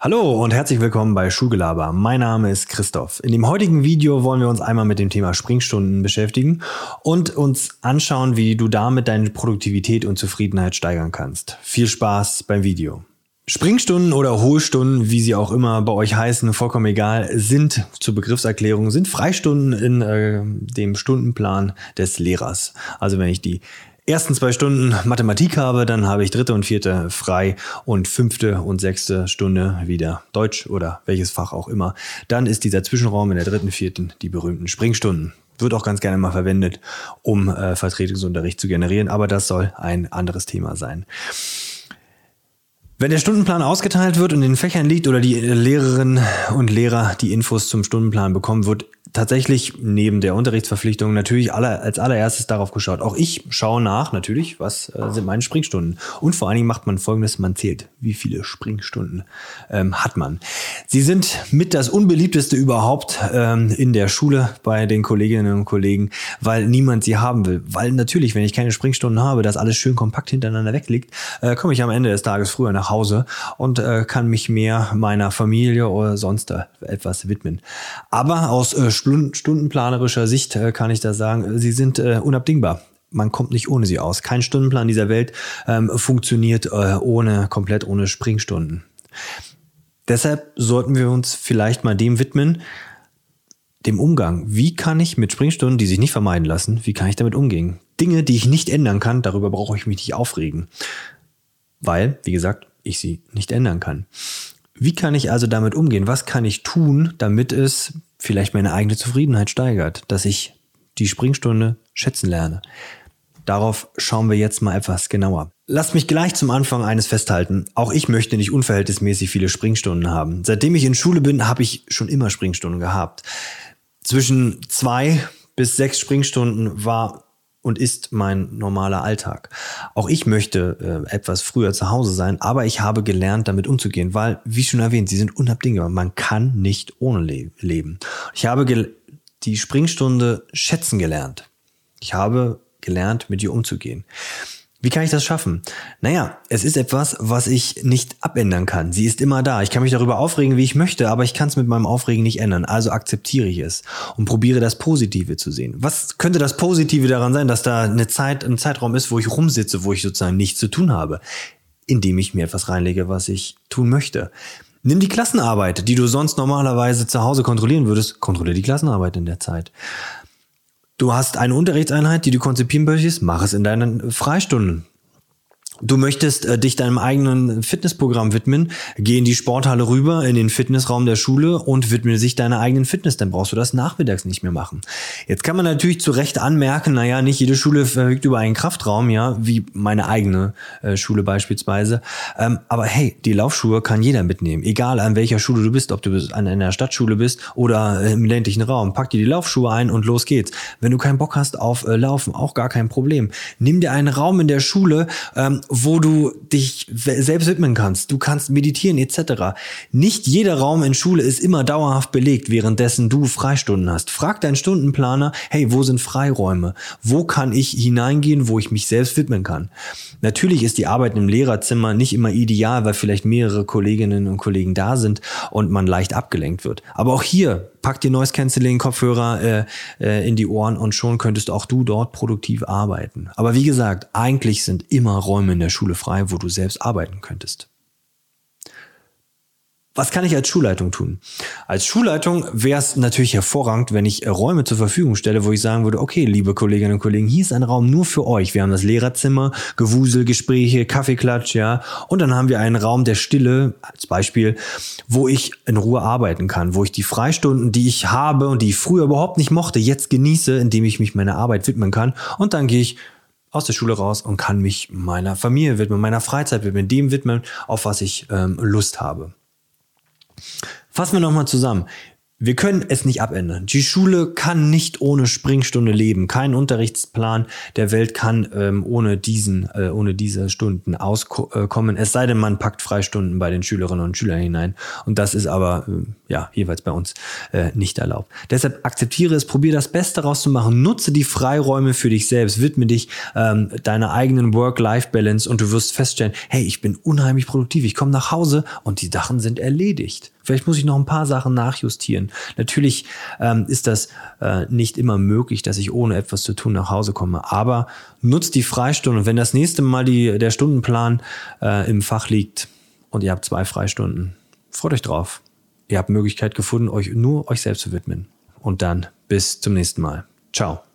Hallo und herzlich willkommen bei Schulgelaber. Mein Name ist Christoph. In dem heutigen Video wollen wir uns einmal mit dem Thema Springstunden beschäftigen und uns anschauen, wie du damit deine Produktivität und Zufriedenheit steigern kannst. Viel Spaß beim Video. Springstunden oder Hohlstunden, wie sie auch immer bei euch heißen, vollkommen egal, sind zur Begriffserklärung, sind Freistunden in äh, dem Stundenplan des Lehrers. Also wenn ich die ersten zwei Stunden Mathematik habe, dann habe ich dritte und vierte frei und fünfte und sechste Stunde wieder Deutsch oder welches Fach auch immer. Dann ist dieser Zwischenraum in der dritten, vierten die berühmten Springstunden. Wird auch ganz gerne mal verwendet, um äh, Vertretungsunterricht zu generieren, aber das soll ein anderes Thema sein. Wenn der Stundenplan ausgeteilt wird und in den Fächern liegt oder die Lehrerinnen und Lehrer die Infos zum Stundenplan bekommen, wird tatsächlich neben der Unterrichtsverpflichtung natürlich aller, als allererstes darauf geschaut. Auch ich schaue nach, natürlich, was äh, sind meine Springstunden. Und vor allen Dingen macht man folgendes, man zählt, wie viele Springstunden ähm, hat man. Sie sind mit das unbeliebteste überhaupt ähm, in der Schule bei den Kolleginnen und Kollegen, weil niemand sie haben will. Weil natürlich, wenn ich keine Springstunden habe, das alles schön kompakt hintereinander wegliegt, äh, komme ich am Ende des Tages früher nach Hause und äh, kann mich mehr meiner Familie oder sonst etwas widmen. Aber aus äh, stundenplanerischer Sicht äh, kann ich da sagen, sie sind äh, unabdingbar man kommt nicht ohne sie aus. Kein Stundenplan dieser Welt ähm, funktioniert äh, ohne komplett ohne Springstunden. Deshalb sollten wir uns vielleicht mal dem widmen, dem Umgang. Wie kann ich mit Springstunden, die sich nicht vermeiden lassen, wie kann ich damit umgehen? Dinge, die ich nicht ändern kann, darüber brauche ich mich nicht aufregen. Weil, wie gesagt, ich sie nicht ändern kann. Wie kann ich also damit umgehen? Was kann ich tun, damit es vielleicht meine eigene Zufriedenheit steigert, dass ich die Springstunde schätzen lerne? Darauf schauen wir jetzt mal etwas genauer. Lasst mich gleich zum Anfang eines festhalten. Auch ich möchte nicht unverhältnismäßig viele Springstunden haben. Seitdem ich in Schule bin, habe ich schon immer Springstunden gehabt. Zwischen zwei bis sechs Springstunden war und ist mein normaler Alltag. Auch ich möchte äh, etwas früher zu Hause sein, aber ich habe gelernt, damit umzugehen, weil, wie schon erwähnt, sie sind unabdingbar. Man kann nicht ohne le leben. Ich habe die Springstunde schätzen gelernt. Ich habe gelernt, mit ihr umzugehen. Wie kann ich das schaffen? Naja, es ist etwas, was ich nicht abändern kann. Sie ist immer da. Ich kann mich darüber aufregen, wie ich möchte, aber ich kann es mit meinem Aufregen nicht ändern. Also akzeptiere ich es und probiere das Positive zu sehen. Was könnte das Positive daran sein, dass da eine Zeit, ein Zeitraum ist, wo ich rumsitze, wo ich sozusagen nichts zu tun habe, indem ich mir etwas reinlege, was ich tun möchte? Nimm die Klassenarbeit, die du sonst normalerweise zu Hause kontrollieren würdest, kontrolliere die Klassenarbeit in der Zeit. Du hast eine Unterrichtseinheit, die du konzipieren möchtest, mach es in deinen Freistunden. Du möchtest äh, dich deinem eigenen Fitnessprogramm widmen, geh in die Sporthalle rüber, in den Fitnessraum der Schule und widme sich deiner eigenen Fitness, dann brauchst du das nachmittags nicht mehr machen. Jetzt kann man natürlich zu Recht anmerken, naja, nicht jede Schule verfügt über einen Kraftraum, ja, wie meine eigene äh, Schule beispielsweise. Ähm, aber hey, die Laufschuhe kann jeder mitnehmen, egal an welcher Schule du bist, ob du an einer Stadtschule bist oder im ländlichen Raum. Pack dir die Laufschuhe ein und los geht's. Wenn du keinen Bock hast auf äh, Laufen, auch gar kein Problem. Nimm dir einen Raum in der Schule, ähm, wo du dich selbst widmen kannst. Du kannst meditieren etc. Nicht jeder Raum in Schule ist immer dauerhaft belegt, währenddessen du Freistunden hast. Frag deinen Stundenplaner, hey, wo sind Freiräume? Wo kann ich hineingehen, wo ich mich selbst widmen kann? Natürlich ist die Arbeit im Lehrerzimmer nicht immer ideal, weil vielleicht mehrere Kolleginnen und Kollegen da sind und man leicht abgelenkt wird. Aber auch hier pack dir Noise Cancelling Kopfhörer äh, äh, in die Ohren und schon könntest auch du dort produktiv arbeiten. Aber wie gesagt, eigentlich sind immer Räume in der Schule frei, wo du selbst arbeiten könntest. Was kann ich als Schulleitung tun? Als Schulleitung wäre es natürlich hervorragend, wenn ich Räume zur Verfügung stelle, wo ich sagen würde, okay, liebe Kolleginnen und Kollegen, hier ist ein Raum nur für euch. Wir haben das Lehrerzimmer, Gewusel, Gespräche, Kaffeeklatsch, ja. Und dann haben wir einen Raum der Stille, als Beispiel, wo ich in Ruhe arbeiten kann, wo ich die Freistunden, die ich habe und die ich früher überhaupt nicht mochte, jetzt genieße, indem ich mich meiner Arbeit widmen kann. Und dann gehe ich aus der Schule raus und kann mich meiner Familie widmen, meiner Freizeit widmen, dem widmen, auf was ich ähm, Lust habe. Fassen wir nochmal zusammen. Wir können es nicht abändern. Die Schule kann nicht ohne Springstunde leben. Kein Unterrichtsplan der Welt kann ähm, ohne diesen, äh, ohne diese Stunden auskommen. Es sei denn, man packt Freistunden bei den Schülerinnen und Schülern hinein. Und das ist aber äh, ja jeweils bei uns äh, nicht erlaubt. Deshalb akzeptiere es, probiere das Beste rauszumachen, nutze die Freiräume für dich selbst, widme dich ähm, deiner eigenen Work-Life-Balance und du wirst feststellen, hey, ich bin unheimlich produktiv. Ich komme nach Hause und die Sachen sind erledigt. Vielleicht muss ich noch ein paar Sachen nachjustieren. Natürlich ähm, ist das äh, nicht immer möglich, dass ich ohne etwas zu tun nach Hause komme. Aber nutzt die Freistunde. Und wenn das nächste Mal die, der Stundenplan äh, im Fach liegt und ihr habt zwei Freistunden, freut euch drauf. Ihr habt Möglichkeit gefunden, euch nur euch selbst zu widmen. Und dann bis zum nächsten Mal. Ciao.